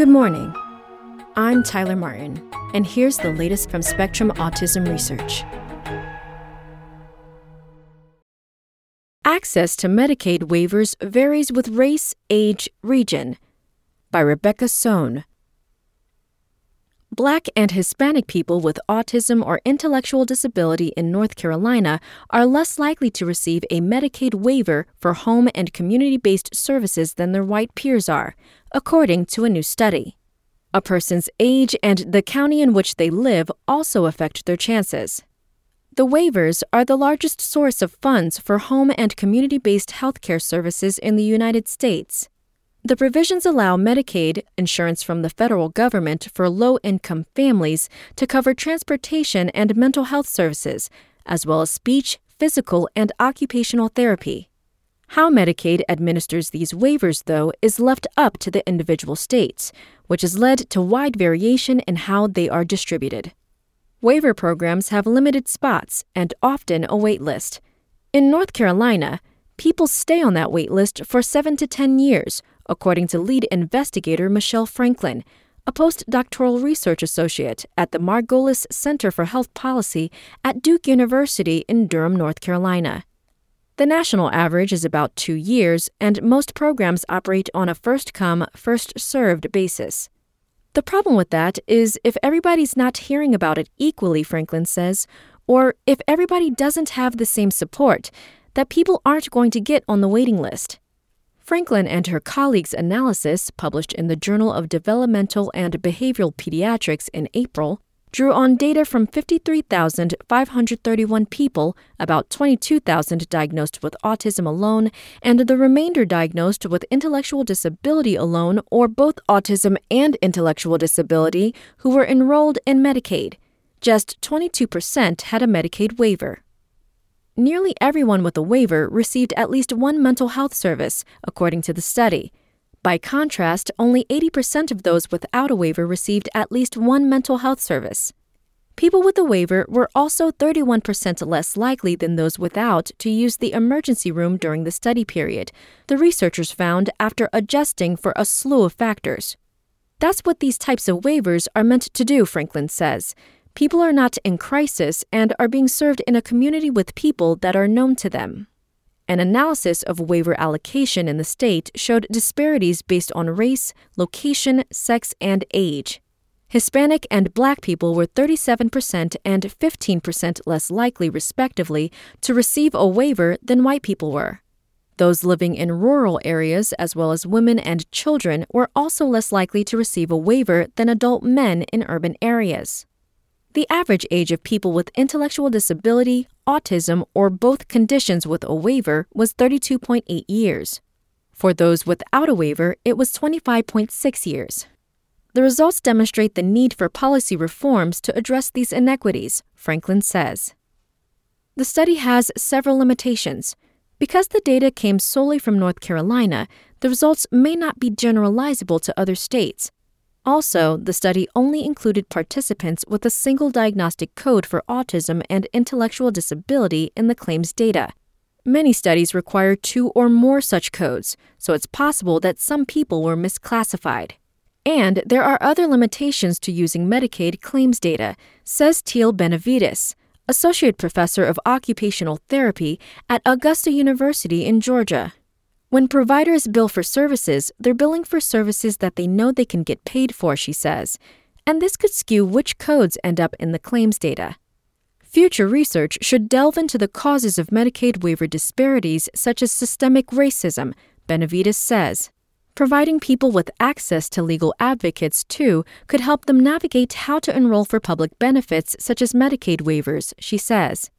Good morning. I'm Tyler Martin, and here's the latest from Spectrum Autism Research. Access to Medicaid waivers varies with race, age, region. By Rebecca Sohn. Black and Hispanic people with autism or intellectual disability in North Carolina are less likely to receive a Medicaid waiver for home and community based services than their white peers are, according to a new study. A person's age and the county in which they live also affect their chances. The waivers are the largest source of funds for home and community based healthcare services in the United States. The provisions allow Medicaid, insurance from the federal government for low income families, to cover transportation and mental health services, as well as speech, physical, and occupational therapy. How Medicaid administers these waivers, though, is left up to the individual states, which has led to wide variation in how they are distributed. Waiver programs have limited spots and often a wait list. In North Carolina, people stay on that wait list for 7 to 10 years, according to lead investigator Michelle Franklin, a postdoctoral research associate at the Margolis Center for Health Policy at Duke University in Durham, North Carolina. The national average is about two years, and most programs operate on a first come, first served basis. The problem with that is if everybody's not hearing about it equally, Franklin says, or if everybody doesn't have the same support, that people aren't going to get on the waiting list. Franklin and her colleagues' analysis, published in the Journal of Developmental and Behavioral Pediatrics in April, drew on data from 53,531 people, about 22,000 diagnosed with autism alone, and the remainder diagnosed with intellectual disability alone or both autism and intellectual disability who were enrolled in Medicaid. Just 22% had a Medicaid waiver. Nearly everyone with a waiver received at least one mental health service, according to the study. By contrast, only 80% of those without a waiver received at least one mental health service. People with a waiver were also 31% less likely than those without to use the emergency room during the study period, the researchers found after adjusting for a slew of factors. That's what these types of waivers are meant to do, Franklin says. People are not in crisis and are being served in a community with people that are known to them. An analysis of waiver allocation in the state showed disparities based on race, location, sex, and age. Hispanic and black people were 37% and 15% less likely, respectively, to receive a waiver than white people were. Those living in rural areas, as well as women and children, were also less likely to receive a waiver than adult men in urban areas. The average age of people with intellectual disability, autism, or both conditions with a waiver was 32.8 years. For those without a waiver, it was 25.6 years. The results demonstrate the need for policy reforms to address these inequities, Franklin says. The study has several limitations. Because the data came solely from North Carolina, the results may not be generalizable to other states, also, the study only included participants with a single diagnostic code for autism and intellectual disability in the claims data. Many studies require two or more such codes, so it's possible that some people were misclassified. And there are other limitations to using Medicaid claims data, says Teal Benevides, Associate Professor of Occupational Therapy at Augusta University in Georgia. When providers bill for services, they're billing for services that they know they can get paid for, she says, and this could skew which codes end up in the claims data. Future research should delve into the causes of Medicaid waiver disparities, such as systemic racism, Benevides says. Providing people with access to legal advocates, too, could help them navigate how to enroll for public benefits such as Medicaid waivers, she says.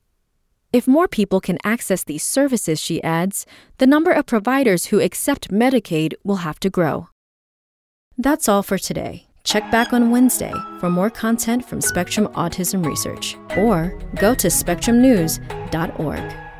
If more people can access these services, she adds, the number of providers who accept Medicaid will have to grow. That's all for today. Check back on Wednesday for more content from Spectrum Autism Research or go to spectrumnews.org.